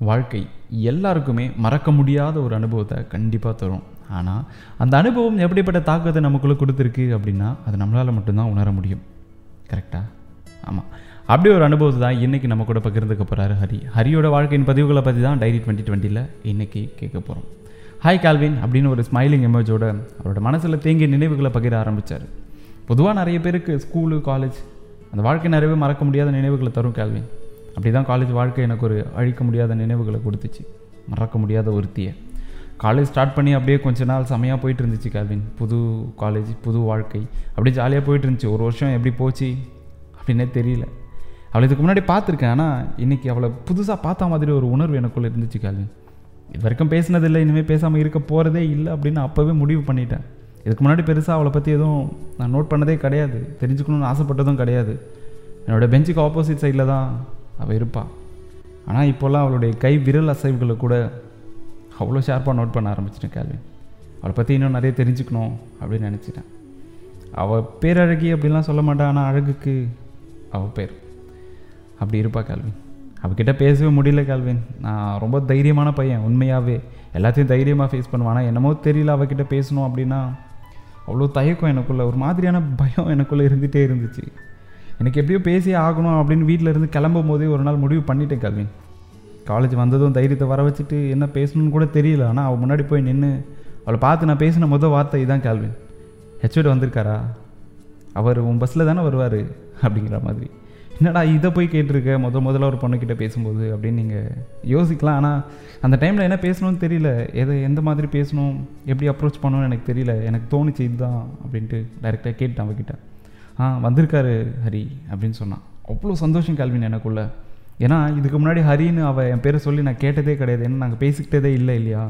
வாழ்க்கை எல்லாருக்குமே மறக்க முடியாத ஒரு அனுபவத்தை கண்டிப்பாக தரும். ஆனால் அந்த அனுபவம் எப்படிப்பட்ட தாக்கத்தை நமக்குள்ளே கொடுத்துருக்கு அப்படின்னா அது நம்மளால் மட்டும்தான் உணர முடியும். கரெக்டாக ஆமாம் அப்படி ஒரு அனுபவத்தை தான் இன்றைக்கி நம்ம கூட பகிர்ந்துக்க போகிறாரு ஹரி. ஹரியோட வாழ்க்கையின் பதிவுகளை பற்றி தான் டைரி டுவெண்ட்டி டுவெண்ட்டியில் இன்றைக்கி கேட்க போகிறோம் ஹாய் கால்வின் அப்படின்னு ஒரு ஸ்மைலிங் எமேஜோட அவரோட மனசில் தேங்கிய நினைவுகளை பகிர ஆரம்பித்தார் பொதுவாக நிறைய பேருக்கு ஸ்கூலு காலேஜ் அந்த வாழ்க்கை நிறையவே மறக்க முடியாத நினைவுகளை தரும் கால்வின் அப்படி தான் காலேஜ் வாழ்க்கை எனக்கு ஒரு அழிக்க முடியாத நினைவுகளை கொடுத்துச்சு. மறக்க முடியாத ஒருத்தியை காலேஜ் ஸ்டார்ட் பண்ணி அப்படியே கொஞ்ச நாள் செமையாக போயிட்டு இருந்துச்சு கால்வின் புது காலேஜ் புது வாழ்க்கை. அப்படியே ஜாலியாக போயிட்டு இருந்துச்சு ஒரு வருஷம் எப்படி போச்சு அப்படின்னே தெரியல. அவளை இதுக்கு முன்னாடி பார்த்துருக்கேன். ஆனால் இன்றைக்கி அவளை புதுசாக பார்த்த மாதிரி ஒரு உணர்வு எனக்குள்ளே இருந்துச்சு கால்வின் இது வரைக்கும் பேசினதில்லை இனிமேல் பேசாமல் இருக்க போகிறதே இல்லை அப்படின்னு அப்போவே முடிவு பண்ணிட்டேன். இதுக்கு முன்னாடி பெருசாக அவளை பற்றி எதுவும் நான் நோட் பண்ணதே கிடையாது. தெரிஞ்சுக்கணும்னு ஆசைப்பட்டதும் கிடையாது. என்னோடய பெஞ்சுக்கு ஆப்போசிட் சைடில் தான் அவள் இருப்பாள் ஆனால் இப்போல்லாம் அவளுடைய கை விரல் அசைவுகளை கூட அவ்வளோ ஷார்ப்பாக நோட் பண்ண ஆரம்பிச்சிட்டேன் கேள்வி அவளை பற்றி இன்னும் நிறைய தெரிஞ்சுக்கணும் அப்படின்னு நினச்சிட்டேன். அவள் பேரழகி அப்படிலாம் சொல்ல மாட்டான் ஆனால் அழகுக்கு அவள் பேர். அப்படி இருப்பா கேள்வின் அவகிட்ட பேசவே முடியல கேள்வின் நான் ரொம்ப தைரியமான பையன் உண்மையாகவே எல்லாத்தையும் தைரியமாக ஃபேஸ் பண்ணுவான் ஆனால் என்னமோ தெரியல அவகிட்ட பேசணும் அப்படின்னா அவ்வளோ தயக்கம் எனக்குள்ளே ஒரு மாதிரியான பயம் எனக்குள்ளே இருந்துகிட்டே இருந்துச்சு. எனக்கு எப்படியோ பேசியே ஆகணும் அப்படின்னு வீட்டில் இருந்து கிளம்பும் போதே ஒரு நாள் முடிவு பண்ணிட்டேன் கல்வின் காலேஜ் வந்ததும் தைரியத்தை வர வச்சுட்டு என்ன பேசணும்னு கூட தெரியல. ஆனால் அவள் முன்னாடி போய் நின்று அவளை பார்த்து நான் பேசின மொதல் வார்த்தை இதுதான் கேள்வின் ஹெச்ஓடி வந்திருக்காரா? அவர் உன் பஸ்ஸில் தானே வருவார்? அப்படிங்கிற மாதிரி. என்னடா இதை போய் கேட்டிருக்க? முத முதல்ல ஒரு பொண்ணுக்கிட்ட பேசும்போது அப்படின்னு நீங்கள் யோசிக்கலாம். ஆனால் அந்த டைமில் என்ன பேசணும்னு தெரியல. எதை எந்த மாதிரி பேசணும்? எப்படி அப்ரோச் பண்ணணும்னு எனக்கு தெரியல. எனக்கு தோணுச்சு இதுதான் அப்படின்ட்டு டைரெக்டாக கேட்டேன் அவகிட்ட. ஆ வந்திருக்காரு ஹரி அப்படின்னு சொன்னான். அவ்வளோ சந்தோஷம் கல்வின் எனக்குள்ள. ஏன்னா இதுக்கு முன்னாடி ஹரின்னு அவள் என் பேரை சொல்லி நான் கேட்டதே கிடையாது. ஏன்னா நாங்கள் பேசிக்கிட்டதே இல்லை இல்லையா?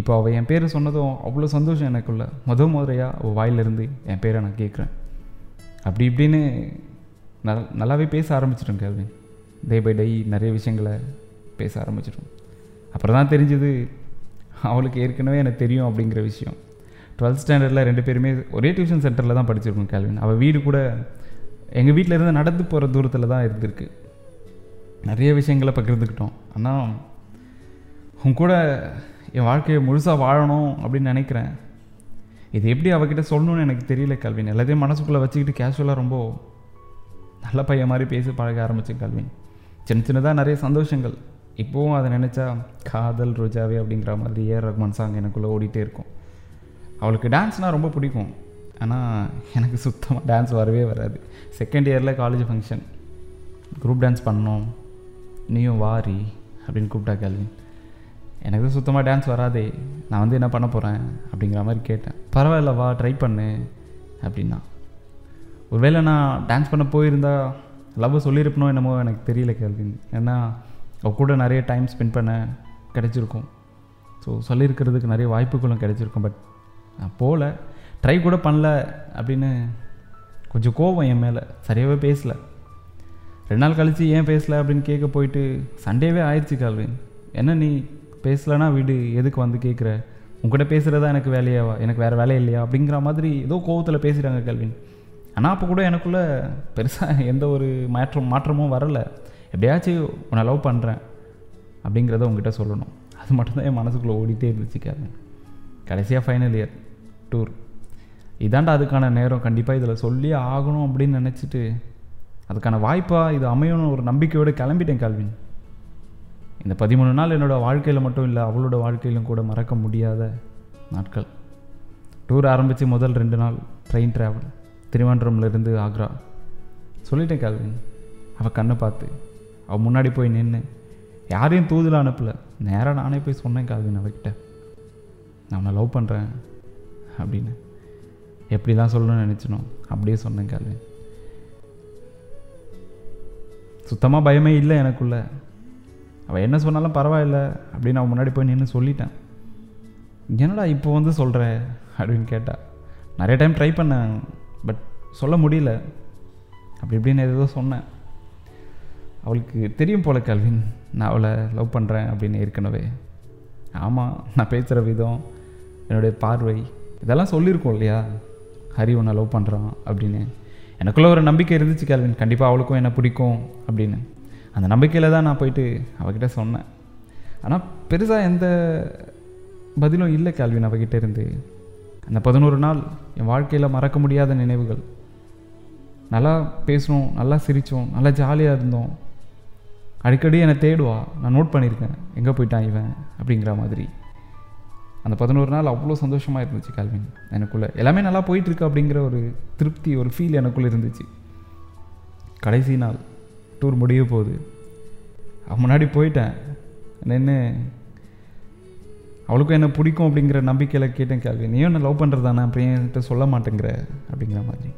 இப்போ அவள் என் பேரை சொன்னதும் அவ்வளோ சந்தோஷம் எனக்குள்ள. முத முறையாக அவள் வாயிலிருந்து என் பேரை நான் கேட்குறேன். அப்படி இப்படின்னு நல் நல்லாவே பேச ஆரம்பிச்சிட்டோம் கேள்வின் டே பை டே நிறைய விஷயங்களை பேச ஆரம்பிச்சிட்டோம் அப்புறம் தான் தெரிஞ்சது அவளுக்கு ஏற்கனவே எனக்கு தெரியும் அப்படிங்கிற விஷயம். டுவெல்த் ஸ்டாண்டர்டில் ரெண்டு பேருமே ஒரே டியூஷன் சென்டரில் தான் படிச்சிருக்கோம் கேள்வின் அவள் வீடு கூட எங்கள் வீட்டில் இருந்து நடந்து போகிற தூரத்தில் தான் இருந்திருக்கு. நிறைய விஷயங்களை பகிர்ந்துக்கிட்டோம். ஆனால் உன் கூட என் வாழ்க்கையை முழுசாக வாழணும் அப்படின்னு நினைக்கிறேன். இது எப்படி அவகிட்ட சொல்லணும்னு எனக்கு தெரியல கல்வின் எல்லாத்தையும் மனசுக்குள்ளே வச்சுக்கிட்டு கேஷுவலாக ரொம்ப நல்ல பையன் மாதிரி பேசி பழக ஆரம்பித்தேன் கல்வின் சின்ன சின்னதாக நிறைய சந்தோஷங்கள். இப்போவும் அதை நினச்சா காதல் ருஜாவே அப்படிங்கிற மாதிரி ஏஆர் ரஹ்மான் சாங் எனக்குள்ளே ஓடிட்டே இருக்கும். அவளுக்கு டான்ஸ்னால் ரொம்ப பிடிக்கும். ஆனால் எனக்கு சுத்தமாக டான்ஸ் வரவே வராது. செகண்ட் இயரில் காலேஜ் ஃபங்க்ஷன் குரூப் டான்ஸ் பண்ணோம். நீயும் வாரி அப்படின்னு கூப்பிட்டா கேள்வின் எனக்கு சுத்தமாக டான்ஸ் வராதே. நான் வந்து என்ன பண்ண போகிறேன் அப்படிங்கிற மாதிரி கேட்டேன். பரவாயில்ல வா ட்ரை பண்ணு அப்படின்னா. ஒருவேளை நான் டான்ஸ் பண்ண போயிருந்தா லவ் சொல்லியிருப்பனோ என்னமோ எனக்கு தெரியல கேள்வின் ஏன்னா அவ கூட நிறைய டைம் ஸ்பெண்ட் பண்ண கிடச்சிருக்கும். ஸோ சொல்லியிருக்கிறதுக்கு நிறைய வாய்ப்புகளும் கிடச்சிருக்கும். பட் நான் போகல. ட்ரை கூட பண்ணல அப்படின்னு கொஞ்சம் கோவம் என் மேலே. சரியாகவே பேசலை. ரெண்டு நாள் கழித்து ஏன் பேசலை அப்படின்னு கேட்க போயிட்டு சண்டேவே ஆயிடுச்சு கால்வின். என்ன நீ பேசலைன்னா வீடு எதுக்கு வந்து கேட்குற உங்ககிட்ட பேசுகிறதா எனக்கு வேலையாவா? எனக்கு வேறு வேலை இல்லையா? அப்படிங்கிற மாதிரி ஏதோ கோவத்தில் பேசுகிறாங்க கல்வின். ஆனால் அப்போ கூட எனக்குள்ளே பெருசாக எந்த ஒரு மாற்றம் மாற்றமும் வரலை. எப்படியாச்சும் உன்னை லவ் பண்ணுறேன் அப்படிங்கிறத உங்ககிட்ட சொல்லணும். அது மட்டும்தான் என் மனசுக்குள்ளே ஓடிட்டே இருந்துச்சு கேள்வி கடைசியாக ஃபைனல் இயர் டூர் இதாண்டா அதுக்கான நேரம். கண்டிப்பாக இதில் சொல்லி ஆகணும் அப்படின்னு நினச்சிட்டு அதுக்கான வாய்ப்பாக இது அமையணும்னு ஒரு நம்பிக்கையோடு கிளம்பிட்டேன் கால்வின். இந்த பதிமூணு நாள் என்னோடய வாழ்க்கையில் மட்டும் இல்லை அவளோட வாழ்க்கையிலும் கூட மறக்க முடியாத நாட்கள். டூர் ஆரம்பித்து முதல் ரெண்டு நாள் ட்ரெயின் ட்ராவல் திருவனந்தபுரம்லேருந்து ஆக்ரா. சொல்லிட்டேன் கால்வின். அவள் கண்ணை பார்த்து அவள் முன்னாடி போய் நின்று யாரையும் தூதில் அனுப்பலை. நேராக நானே போய் சொன்னேன் கால்வின் அவகிட்ட. நான் உன்னை லவ் பண்ணுறேன் அப்படின்னு. எப்படிலாம் சொல்லணும்னு நினச்சினோம் அப்படியே சொன்னேன் கால்வின் சுத்தமாக பயமே இல்லை எனக்குள்ள. அவள் என்ன சொன்னாலும் பரவாயில்ல அப்படின்னு அவன் முன்னாடி போய் நின்று சொல்லிட்டேன். என்னடா இப்போ வந்து சொல்கிற அப்படின்னு கேட்டாள் நிறைய டைம் ட்ரை பண்ணேன் பட் சொல்ல முடியல. அப்படி இப்படின்னு ஏதோ சொன்னேன். அவளுக்கு தெரியும் போல கல்வின் நான் அவளை லவ் பண்ணுறேன் அப்படின்னு ஏற்கனவே. ஆமாம் நான் பேசுகிற விதம் என்னுடைய பார்வை இதெல்லாம் சொல்லியிருக்கோம் இல்லையா? ஹரி உன்னை லவ் பண்ணுறான் அப்படின்னு. எனக்குள்ளே ஒரு நம்பிக்கை இருந்துச்சு கேள்வின் கண்டிப்பாக அவளுக்கும் என்ன பிடிக்கும் அப்படின்னு. அந்த நம்பிக்கையில் தான் நான் போயிட்டு அவகிட்ட சொன்னேன். ஆனால் பெருசாக எந்த பதிலும் இல்லை கேள்வின் அவகிட்ட இருந்து. அந்த பதினோரு நாள் என் வாழ்க்கையில் மறக்க முடியாத நினைவுகள். நல்லா பேசணும் நல்லா சிரித்தோம் நல்லா ஜாலியாக இருந்தோம். அடிக்கடி என்னை தேடுவா. நான் நோட் பண்ணியிருக்கேன். எங்கே போயிட்டான் இவன்? அப்படிங்கிற மாதிரி. அந்த பதினோரு நாள் அவ்வளோ சந்தோஷமாக இருந்துச்சு கால்வின் எனக்குள்ளே. எல்லாமே நல்லா போயிட்டுருக்கு அப்படிங்கிற ஒரு திருப்தி ஒரு ஃபீல் எனக்குள்ளே இருந்துச்சு. கடைசி நாள் டூர் முடிய போகுது. அவன் முன்னாடி போயிட்டேன். நின்று அவளுக்கும் என்ன பிடிக்கும் அப்படிங்கிற நம்பிக்கையில் கேட்டேன் கேள்வி நீயும் என்ன லவ் பண்ணுறதானே அப்புறம் என்கிட்ட சொல்ல மாட்டேங்கிற? அப்படிங்கிற மாதிரி.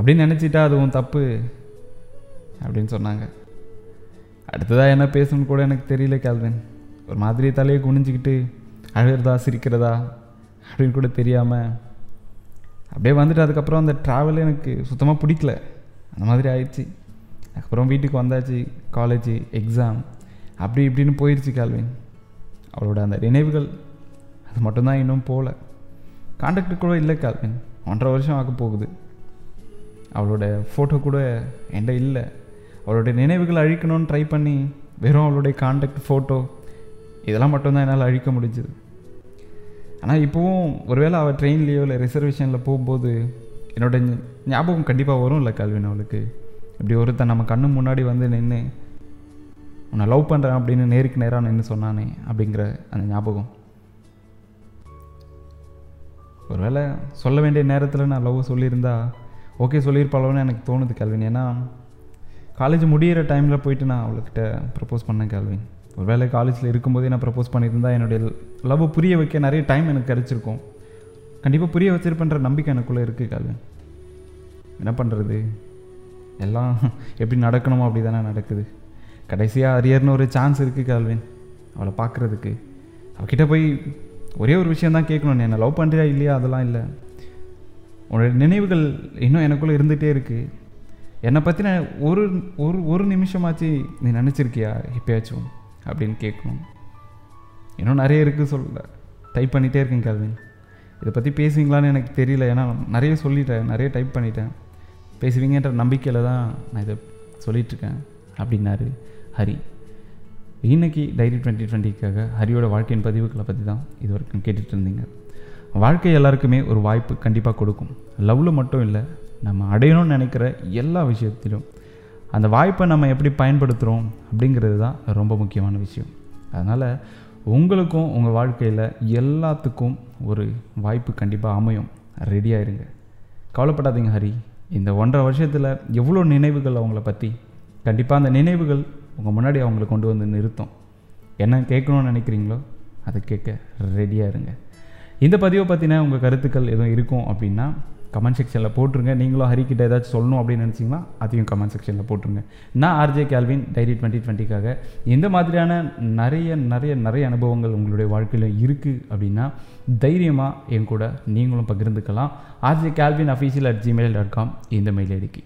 அப்படின்னு நினச்சிட்டா அதுவும் தப்பு அப்படின்னு சொன்னாங்க. அடுத்ததாக என்ன பேசணும்னு கூட எனக்கு தெரியல கேள்வின் ஒரு மாதிரி தலையை குனிஞ்சிக்கிட்டு அழுகிறதா சிரிக்கிறதா அப்படின்னு கூட தெரியாமல் அப்படியே வந்துட்டு அதுக்கப்புறம் அந்த ட்ராவல் எனக்கு சுத்தமாக பிடிக்கல. அந்த மாதிரி ஆயிடுச்சு. அதுக்கப்புறம் வீட்டுக்கு வந்தாச்சு காலேஜ் எக்ஸாம் அப்படி இப்படின்னு போயிடுச்சு கால்வின். அவளோட அந்த நினைவுகள் அது மட்டும்தான் இன்னும் போகல காண்டாக்ட் கூட இல்லை கால்வின். ஒன்றரை வருஷம் ஆக போகுது. அவளோட ஃபோட்டோ கூட என்கிட்ட இல்லை. அவளுடைய நினைவுகள் அழிக்கணும்னு ட்ரை பண்ணி வெறும் அவளுடைய காண்டக்ட் ஃபோட்டோ இதெல்லாம் மட்டும்தான் என்னால் அழிக்க முடிஞ்சுது. ஆனால் இப்போவும் ஒருவேளை அவள் ட்ரெயின்லேயோ இல்லை ரிசர்வேஷனில் போகும்போது என்னோட ஞாபகம் கண்டிப்பாக வரும் இல்லை கல்வின் அவளுக்கு. இப்படி ஒருத்தன் நம்ம கண்ணு முன்னாடி வந்து நின்று உன்னை லவ் பண்ணுறேன் அப்படின்னு நேருக்கு நேராக நின்று சொன்னானே அப்படிங்கிற அந்த ஞாபகம். ஒருவேளை சொல்ல வேண்டிய நேரத்தில் நான் லவ் சொல்லியிருந்தா ஓகே சொல்லியிருப்பாளோன்னு எனக்கு தோணுது கல்வின். ஏன்னா காலேஜ் முடியிற டைமில் போயிட்டு நான் அவள்கிட்ட ப்ரப்போஸ் பண்ணேன் கல்வின். ஒருவேளை காலேஜில் இருக்கும்போதே நான் ப்ரப்போஸ் பண்ணியிருந்தா என்னுடைய லவ் புரிய வைக்க நிறைய டைம் எனக்கு கிடச்சிருக்கும். கண்டிப்பாக புரிய வச்சிருப்பேன்ற நம்பிக்கை எனக்குள்ளே இருக்குது கல்வின் என்ன பண்ணுறது எல்லாம் எப்படி நடக்கணுமோ அப்படி தானே நடக்குது. கடைசியாக அரியர்னு ஒரு சான்ஸ் இருக்குது கால்வின் அவளை பார்க்குறதுக்கு. அவகிட்ட போய் ஒரே ஒரு விஷயம் தான் கேட்கணும். நீ என்னை லவ் பண்ணுறியா இல்லையா? அதெல்லாம் இல்லை. உன்னோட நினைவுகள் இன்னும் எனக்குள்ளே இருந்துகிட்டே இருக்குது என்னை பற்றின ஒரு ஒரு ஒரு நிமிஷமாச்சு நீ நினச்சிருக்கியா? எப்பயாச்சும். அப்படின்னு கேட்கணும் இன்னும் நிறைய இருக்குது சொல்ல. டைப் பண்ணிகிட்டே இருக்கேன் கால்வின் இதை பற்றி பேசுவீங்களான்னு எனக்கு தெரியல. ஏன்னா நிறைய சொல்லிட்டேன் நிறைய டைப் பண்ணிட்டேன். பேசுவீங்கன்ற நம்பிக்கையில் தான் நான் இதை சொல்லிகிட்ருக்கேன் அப்படின்னாரு ஹரி. இன்னைக்கு டைரி டுவெண்ட்டி டுவெண்ட்டிக்காக ஹரியோட வாழ்க்கையின் பதிவுகளை பற்றி தான் இது வரைக்கும் கேட்டுட்டு இருந்தீங்க. வாழ்க்கை எல்லாருக்குமே ஒரு வாய்ப்பு கண்டிப்பாக கொடுக்கும். லவ்வில் மட்டும் இல்லை நம்ம அடையணும்னு நினைக்கிற எல்லா விஷயத்திலும் அந்த வாய்ப்பை நம்ம எப்படி பயன்படுத்துகிறோம் அப்படிங்கிறது தான் ரொம்ப முக்கியமான விஷயம். அதனால் உங்களுக்கும் உங்கள் வாழ்க்கையில் எல்லாத்துக்கும் ஒரு வாய்ப்பு கண்டிப்பாக அமையும். ரெடியாக இருங்க. கவலைப்படாதீங்க ஹரி. இந்த ஒன்றரை வருஷத்தில் எவ்வளோ நினைவுகள் அவங்கள பற்றி கண்டிப்பாக அந்த நினைவுகள் உங்கள் முன்னாடி அவங்களை கொண்டு வந்து நிறுத்தும். என்ன கேட்கணும்னு நினைக்கிறீங்களோ அதை கேட்க ரெடியாக இருங்க. இந்த பதிவை பற்றின உங்கள் கருத்துக்கள் எதுவும் இருக்கும் அப்படின்னா கமெண்ட் செக்ஷனில் போட்டுருங்க. நீங்களும் ஹரிக்கிட்ட ஏதாச்சும் சொல்லணும் அப்படின்னு நினச்சிங்கன்னா அதையும் கமெண்ட் செக்ஷனில் போட்டுருங்க. நான் ஆர்ஜே கேல்வின் டைரி டுவெண்ட்டி டுவெண்ட்டிக்காக இந்த மாதிரியான நிறைய நிறைய நிறைய அனுபவங்கள் உங்களுடைய வாழ்க்கையில் இருக்குது அப்படின்னா தைரியமாக என் கூட நீங்களும் பகிர்ந்துக்கலாம். RJ Kelvin official at Gmail dot com இந்த மெயில் ஐடிக்கு